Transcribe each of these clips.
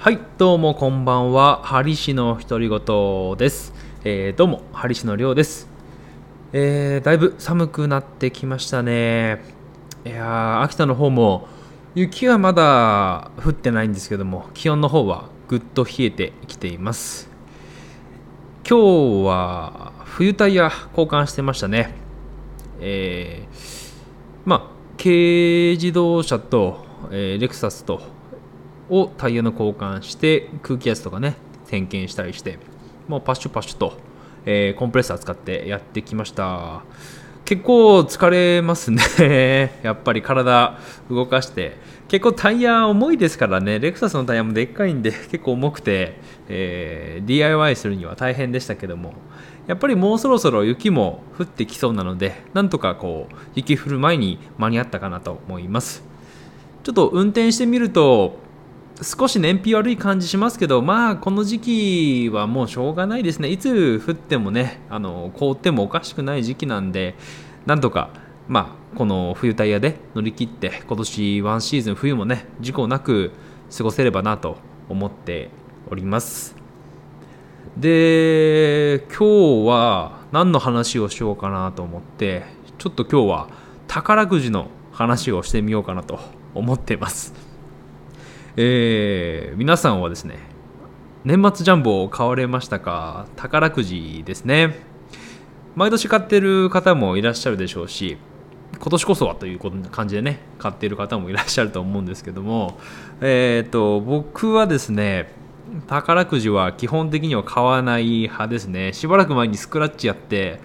はいどうもこんばんは。ハリシの独り言です、えーどうもハリシのりょうです、えーだいぶ寒くなってきましたね。いやー秋田の方も雪はまだ降ってないんですけども気温の方はぐっと冷えてきています。今日は冬タイヤ交換してましたね。えーまあ軽自動車と、えーレクサスとをタイヤの交換して空気圧とかね点検したりしてもうパッシュパッシュと、えーコンプレッサー使ってやってきました。結構疲れますね。やっぱり体動かして。結構タイヤ重いですからね。レクサスのタイヤもでっかいんで結構重くて、えー DIY するには大変でしたけども。やっぱりもうそろそろ雪も降ってきそうなのでなんとかこう雪降る前に間に合ったかなと思います。ちょっと運転してみると少し燃費悪い感じしますけどまあこの時期はもうしょうがないですね。いつ降ってもねあの凍ってもおかしくない時期なんでなんとかまあこの冬タイヤで乗り切って今年ワンシーズン冬もね事故なく過ごせればなと思っております。で今日は何の話をしようかなと思ってちょっと今日は宝くじの話をしてみようかなと思ってます。えー皆さんはですね年末ジャンボを買われましたか？宝くじですね。毎年買ってる方もいらっしゃるでしょうし今年こそはという感じでね買っている方もいらっしゃると思うんですけどもえっ、と僕はですね宝くじは基本的には買わない派ですね。しばらく前にスクラッチやって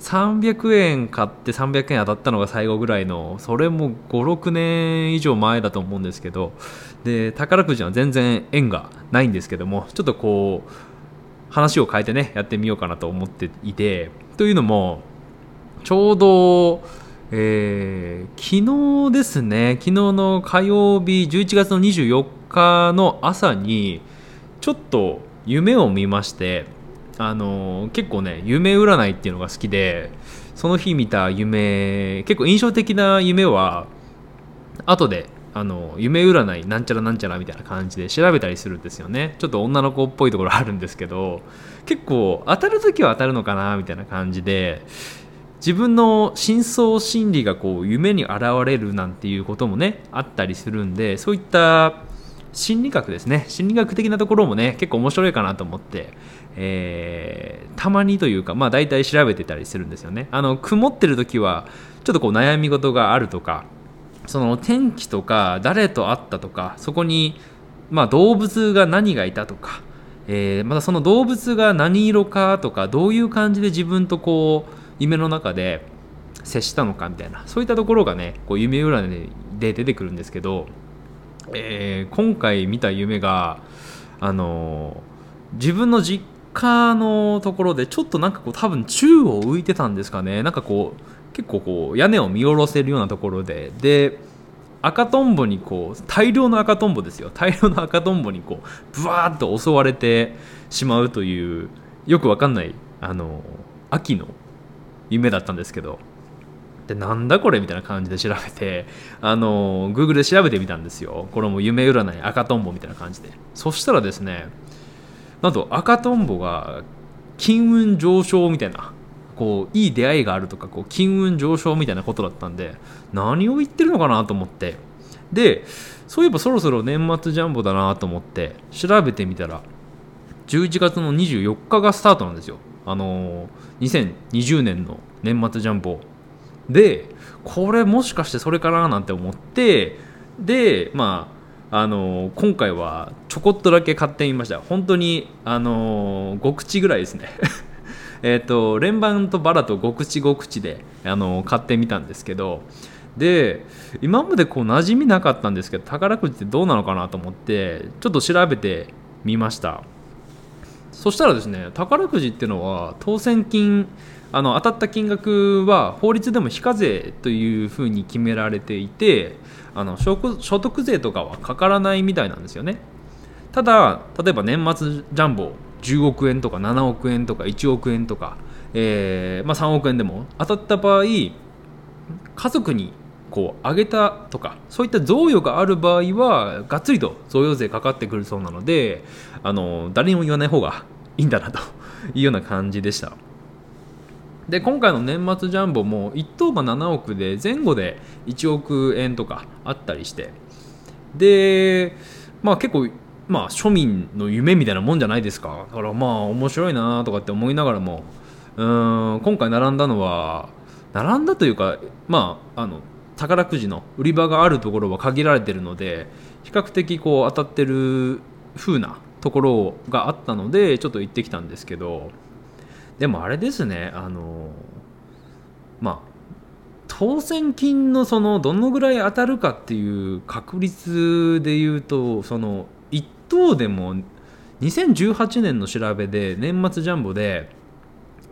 300円買って300円当たったのが最後ぐらいのそれも56年以上前だと思うんですけどで宝くじは全然縁がないんですけどもちょっとこう話を変えてねやってみようかなと思っていてというのもちょうど、えー昨日ですね昨日の火曜日11月の24日の朝にちょっと夢を見ましてあの結構ね夢占いっていうのが好きでその日見た夢結構印象的な夢は後であの夢占いなんちゃらなんちゃらみたいな感じで調べたりするんですよね。ちょっと女の子っぽいところあるんですけど結構当たる時は当たるのかなみたいな感じで自分の深層心理がこう夢に現れるなんていうこともねあったりするんでそういった心理学ですね。心理学的なところもね結構面白いかなと思って、えーたまにというかまあ大体調べてたりするんですよね。あの曇ってる時はちょっとこう悩み事があるとかその天気とか誰と会ったとかそこに、まあ、動物が何がいたとか、えーまたその動物が何色かとかどういう感じで自分とこう夢の中で接したのかみたいなそういったところがねこう夢占いで出てくるんですけど、えー今回見た夢があのー自分の実家のところでちょっとなんかこう多分宙を浮いてたんですかね。なんかこう結構こう屋根を見下ろせるようなところでで赤とんぼにこう大量の赤とんぼですよ。大量の赤とんぼにこうブワーッと襲われてしまうというよくわかんないあの秋の夢だったんですけど。でなんだこれみたいな感じで調べてあの Google で調べてみたんですよ。これも夢占い赤とんぼみたいな感じで。そしたらですねなんと赤とんぼが金運上昇みたいなこういい出会いがあるとかこう金運上昇みたいなことだったんで何を言ってるのかなと思って。でそういえばそろそろ年末ジャンボだなと思って調べてみたら11月の24日がスタートなんですよ。あのー2020年の年末ジャンボ。でこれもしかしてそれかななんて思ってでまああのー今回はちょこっとだけ買ってみました。本当にあのー5口ぐらいですね。えっと連番とバラと5口5口で、あの買ってみたんですけどで今までこう馴染みなかったんですけど宝くじってどうなのかなと思ってちょっと調べてみました。そしたらですね宝くじっていうのは当選金あの当たった金額は法律でも非課税というふうに決められていてあの所所得税とかはかからないみたいなんですよね。ただ例えば年末ジャンボ10億円とか7億円とか1億円とか、えーまあ、3億円でも当たった場合家族にこう上げたとかそういった贈与がある場合はがっつりと贈与税かかってくるそうなのであの誰にも言わない方がいいんだなと いうような感じでした。で今回の年末ジャンボも1等が7億で前後で1億円とかあったりしてでまあ結構まあ庶民の夢みたいなもんじゃないですか。だからまあ面白いなとかって思いながらも。うん今回並んだのは並んだというかまああの宝くじの売り場があるところは限られてるので比較的こう当たってる風なところがあったのでちょっと行ってきたんですけど。でもあれですねあのまあ当選金のそのどのぐらい当たるかっていう確率でいうとその等でも2018年の調べで年末ジャンボで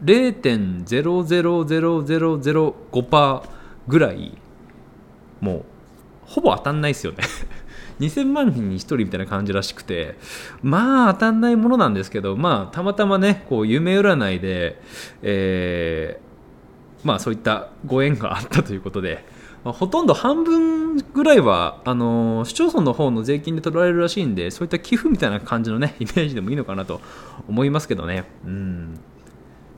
0.00005%ぐらいもうほぼ当たんないですよね。2000万人に1人みたいな感じらしくてまあ当たんないものなんですけどまあたまたまねこう夢占いで、えー、まあそういったご縁があったということで、まあ、ほとんど半分ぐらいはあの、市町村の方の税金で取られるらしいんでそういった寄付みたいな感じのね イメージでもいいのかなと思いますけどね。うん。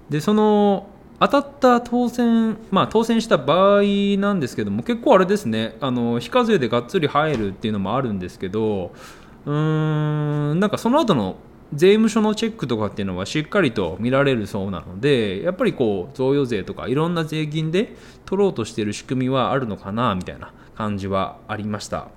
でその当たった当選、まあ、当選した場合なんですけども結構あれですね。あの非課税でがっつり入るっていうのもあるんですけどうーんなんかその後の税務署のチェックとかっていうのはしっかりと見られるそうなのでやっぱりこう贈与税とかいろんな税金で取ろうとしてる仕組みはあるのかなみたいな。感じはありました。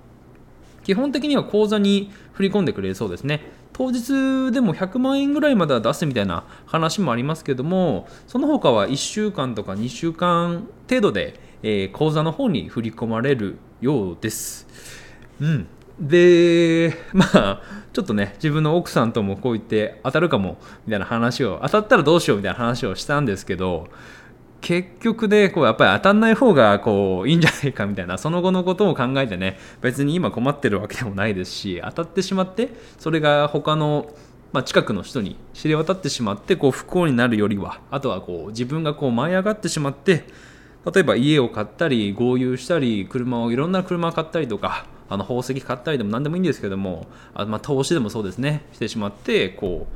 基本的には口座に振り込んでくれるそうですね。当日でも100万円ぐらいまでは出すみたいな話もありますけどもその他は1週間とか2週間程度で、えー、口座の方に振り込まれるようです。うん、で まあちょっとね自分の奥さんともこう言って当たるかもみたいな話を当たったらどうしようみたいな話をしたんですけど結局でこうやっぱり当たんない方がこういいんじゃないかみたいな その後のことを考えてね別に今困ってるわけでもないですし当たってしまってそれが他のまあ、近くの人に知れ渡ってしまってこう不幸になるよりはあとはこう自分がこう舞い上がってしまって例えば家を買ったり豪遊したり車をいろんな車を買ったりとかあの宝石買ったりでも何でもいいんですけどもあ、まあ、投資でもそうですねしてしまってこう、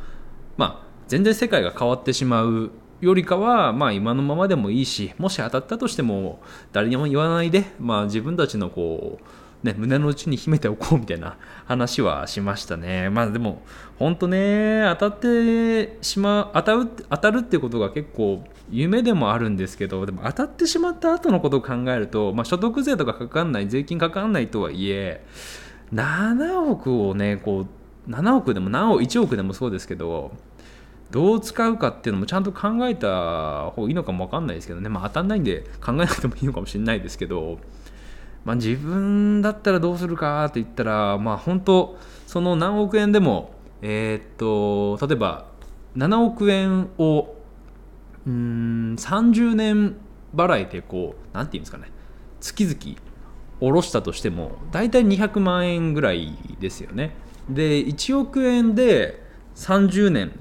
まあ、全然世界が変わってしまうよりかは、まあ、今のままでもいいしもし当たったとしても誰にも言わないで、まあ、自分たちのこう、ね、胸の内に秘めておこうみたいな話はしましたね。まあでも本当ね当たってしまう当たる当たるってことが結構夢でもあるんですけどでも当たってしまった後のことを考えると、まあ、所得税とかかかんない税金かかんないとはいえ7億をねこう7億でも何億1億でもそうですけどどう使うかっていうのもちゃんと考えた方がいいのかも分かんないですけどね、まあ、当たんないんで考えなくてもいいのかもしれないですけど、まあ、自分だったらどうするかって言ったら、まあ、本当その何億円でも、えー、っと例えば7億円をうん30年払いでこう何て言うんですかね。月々下ろしたとしても大体200万円ぐらいですよね。で1億円で30年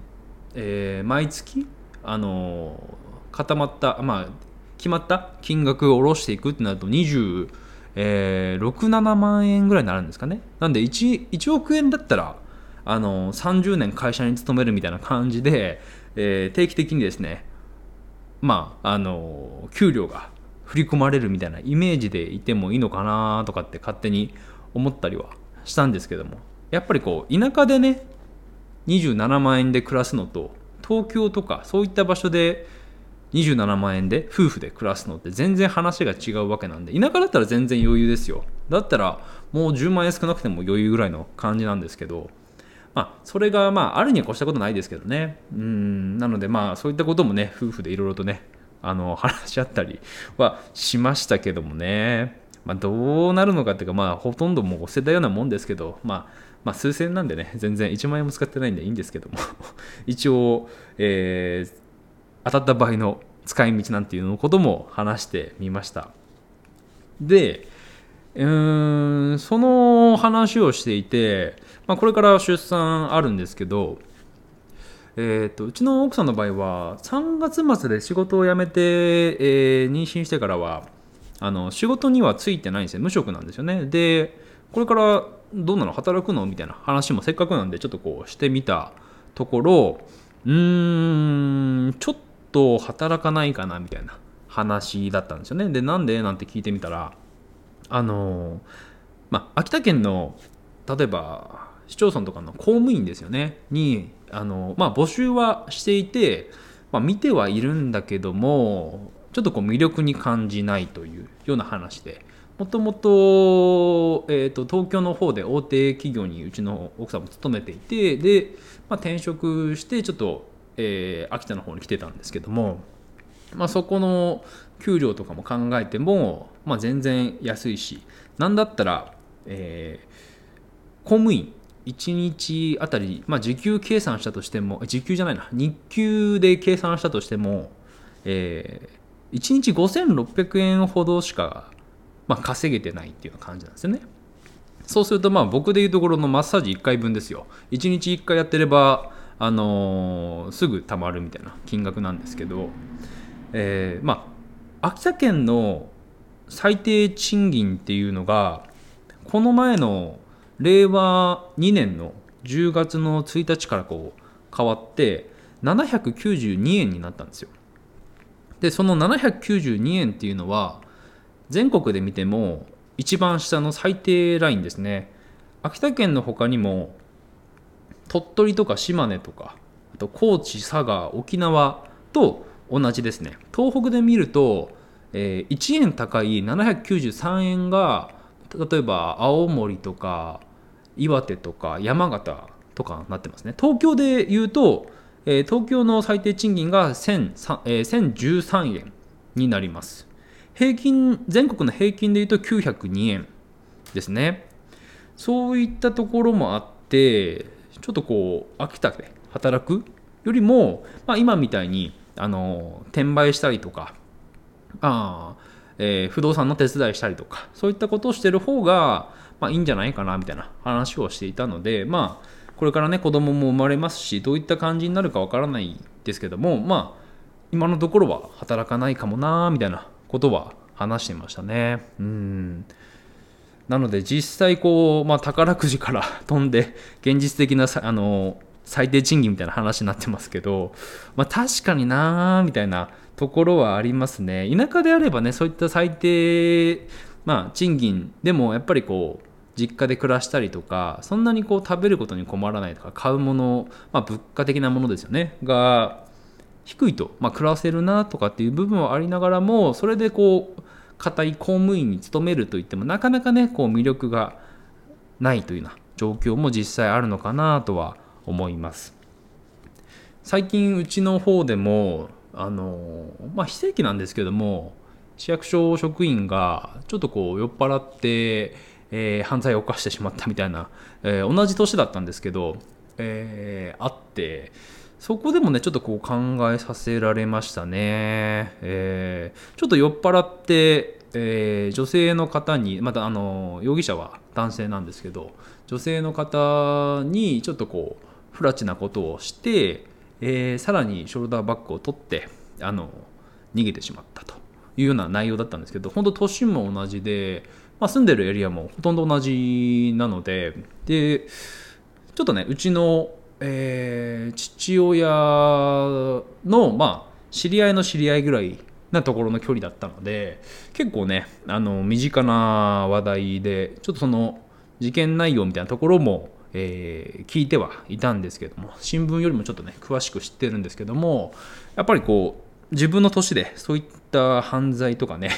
えー、毎月あの固まったまあ決まった金額を下ろしていくってなると26、えー、7万円ぐらいになるんですかね。なんで 1, 1億円だったらあの30年会社に勤めるみたいな感じで、えー、定期的にですねまああの給料が振り込まれるみたいなイメージでいてもいいのかなとかって勝手に思ったりはしたんですけども。やっぱりこう田舎でね27万円で暮らすのと東京とかそういった場所で27万円で夫婦で暮らすのって全然話が違うわけなんで田舎だったら全然余裕ですよ。だったらもう10万円少なくても余裕ぐらいの感じなんですけどまあそれがまああるには越したことないですけどね。うんなのでまあそういったこともね夫婦でいろいろとねあの話し合ったりはしましたけどもね。まあどうなるのかっていうかまあほとんどもう捨てたようなもんですけどまあまあ、数千なんでね、全然1万円も使ってないんでいいんですけども。一応、えー、当たった場合の使い道なんていうのことも話してみました。で、うーん、その話をしていて、まあ、これから出産あるんですけど、えーと、うちの奥さんの場合は3月末で仕事を辞めて、えー、妊娠してからはあの仕事にはついてないんですよ。無職なんですよね。でこれからどうなの働くの？みたいな話もせっかくなんでちょっとこうしてみたところうーんちょっと働かないかなみたいな話だったんですよね。でなんで？なんて聞いてみたらあのまあ秋田県の例えば市町村とかの公務員ですよね。にあの、まあ、募集はしていて、まあ、見てはいるんだけどもちょっとこう魅力に感じないというような話で。もともと,、えーと、東京の方で大手企業にうちの奥さんも勤めていてで、まあ、転職してちょっと、えー、秋田の方に来てたんですけども、まあ、そこの給料とかも考えても、まあ、全然安いしなんだったら、えー、公務員1日あたり、まあ、時給計算したとしても時給じゃないな日給で計算したとしても、えー、1日5600円ほどしかまあ、稼げてないっていう感じなんですよね。そうするとまあ僕でいうところのマッサージ1回分ですよ。1日1回やってれば、あのー、すぐ貯まるみたいな金額なんですけど、えー、まあ秋田県の最低賃金っていうのがこの前の令和2年の10月の1日からこう変わって792円になったんですよ。でその792円っていうのは全国で見ても一番下の最低ラインですね。秋田県の他にも鳥取とか島根とかあと高知佐賀沖縄と同じですね。東北で見ると、えー、1円高い793円が例えば青森とか岩手とか山形とかなってますね。東京で言うと、えー、東京の最低賃金が1000、えー、1013円になります。平均全国の平均でいうと902円ですね。そういったところもあってちょっとこう秋田で働くよりも、まあ、今みたいにあの転売したりとかあ、えー、不動産の手伝いしたりとかそういったことをしてる方が、まあ、いいんじゃないかなみたいな話をしていたのでまあこれからね子供も生まれますしどういった感じになるかわからないですけどもまあ今のところは働かないかもなみたいなことは話してましたね。うん。なので実際こう、まあ、宝くじから 飛んで現実的なあの最低賃金みたいな話になってますけど、まあ、確かになーみたいなところはありますね。田舎であればねそういった最低、まあ、賃金でもやっぱりこう実家で暮らしたりとかそんなにこう食べることに困らないとか買うもの、まあ、物価的なものですよね。が低いと、まあ、暮らせるなとかっていう部分はありながらもそれでこう固い公務員に勤めるといってもなかなかねこう魅力がないというような状況も実際あるのかなとは思います。最近うちの方でもあのまあ非正規なんですけども市役所職員がちょっとこう酔っ払って、えー、犯罪を犯してしまったみたいな、えー、同じ年だったんですけど、えー、あってそこでもねちょっとこう考えさせられましたね、えー、ちょっと酔っ払って、えー、女性の方にまたあの容疑者は男性なんですけど女性の方にちょっとこう不埒なことをして、えー、さらにショルダーバッグを取ってあの逃げてしまったというような内容だったんですけど本当年も同じで、まあ、住んでるエリアもほとんど同じなのででちょっとねうちのえー、父親の、まあ、知り合いの知り合いぐらいなところの距離だったので結構ねあの身近な話題でちょっとその事件内容みたいなところも、えー、聞いてはいたんですけども新聞よりもちょっとね詳しく知ってるんですけどもやっぱりこう自分の年でそういった犯罪とかね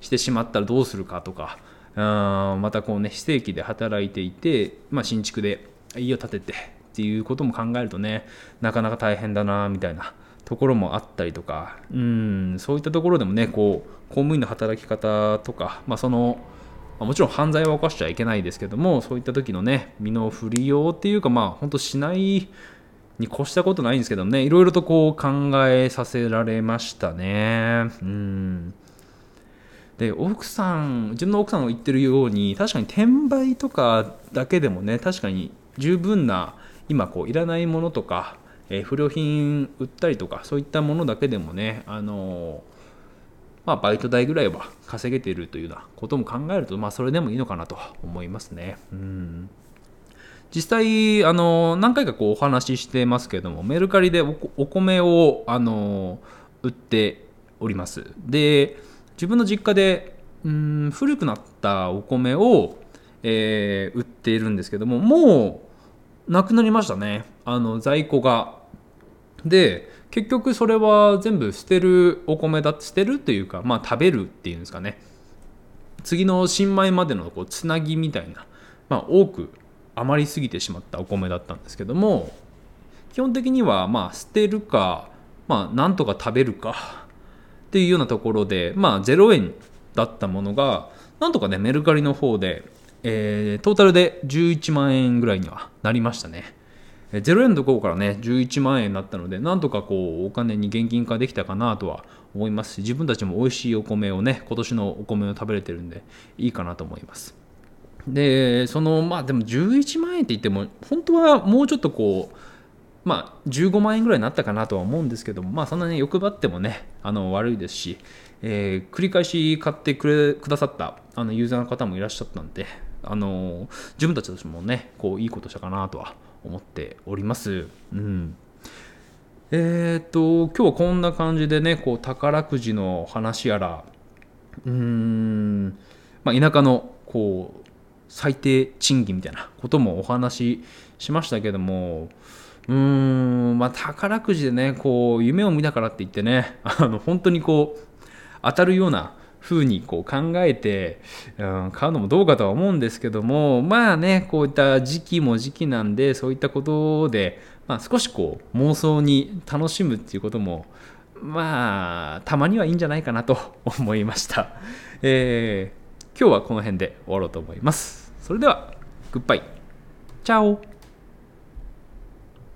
してしまったらどうするかとかあまたこうね非正規で働いていて、まあ、新築で家を建ててっていうことも考えるとねなかなか大変だなみたいなところもあったりとかうんそういったところでもねこう公務員の働き方とか、まあ、そのもちろん犯罪は犯しちゃいけないですけどもそういった時のね身の振りようっていうかまあ本当しないに越したことないんですけどねいろいろとこう考えさせられましたね。うん。で奥さん自分の奥さんが言ってるように確かに転売とかだけでもね確かに十分な今こういらないものとか、えー、不良品売ったりとかそういったものだけでもねあのまあ、バイト代ぐらいは稼げているというようなことも考えると、まあ、それでもいいのかなと思いますね。うん実際あの何回かこうお話ししてますけどもメルカリでお米をあの売っておりますで自分の実家でうん古くなったお米を、えー、売っているんですけどももうなくなりましたね。あの在庫が。で結局それは全部捨てるお米だって捨てるっていうかまあ食べるっていうんですかね。次の新米までのこうつなぎみたいな、まあ、多く余りすぎてしまったお米だったんですけども基本的にはまあ捨てるか、まあ、なんとか食べるかっていうようなところで、まあ、0円だったものがなんとかねメルカリの方で、えー、トータルで11万円ぐらいにはなりましたね。0円のところからね11万円になったのでなんとかこうお金に現金化できたかなとは思いますし自分たちも美味しいお米をね今年のお米を食べれてるんでいいかなと思いますでそのまあでも11万円って言っても本当はもうちょっとこうまあ15万円ぐらいになったかなとは思うんですけどもまあそんなに欲張ってもねあの悪いですし、えー、繰り返し買ってくれくださったあのユーザーの方もいらっしゃったんであの自分たちとしてもねこういいことしたかなとは思っております。うんえっ、と今日はこんな感じでねこう宝くじの話やらうん、まあ、田舎のこう最低賃金みたいなこともお話ししましたけどもうんまあ宝くじでねこう夢を見たからって言ってねあの本当にこう当たるようなふうにこう考えて、うん、買うのもどうかとは思うんですけどもまあねこういった時期も時期なんでそういったことで、まあ、少しこう妄想に楽しむっていうこともまあたまにはいいんじゃないかなと思いました、えー、今日はこの辺で終わろうと思います。それではグッバイ。チャオ。